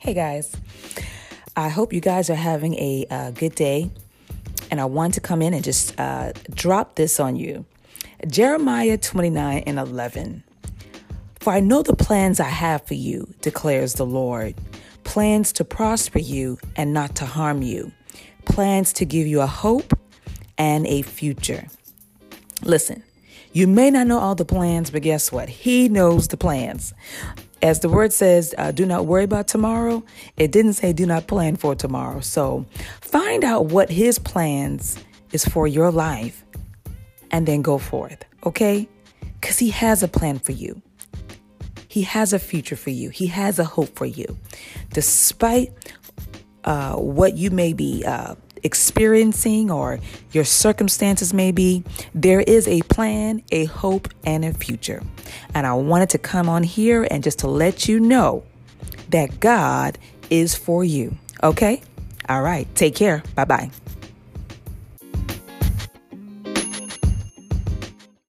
Hey guys, I hope you guys are having a uh, good day. And I want to come in and just uh, drop this on you Jeremiah 29 and 11. For I know the plans I have for you, declares the Lord plans to prosper you and not to harm you, plans to give you a hope and a future. Listen, you may not know all the plans, but guess what? He knows the plans. As the word says, uh, do not worry about tomorrow. It didn't say do not plan for tomorrow. So find out what his plans is for your life and then go forth, okay? Because he has a plan for you. He has a future for you. He has a hope for you. Despite uh, what you may be uh, experiencing or your circumstances may be, there is a plan, a hope, and a future. And I wanted to come on here and just to let you know that God is for you. Okay? All right. Take care. Bye bye.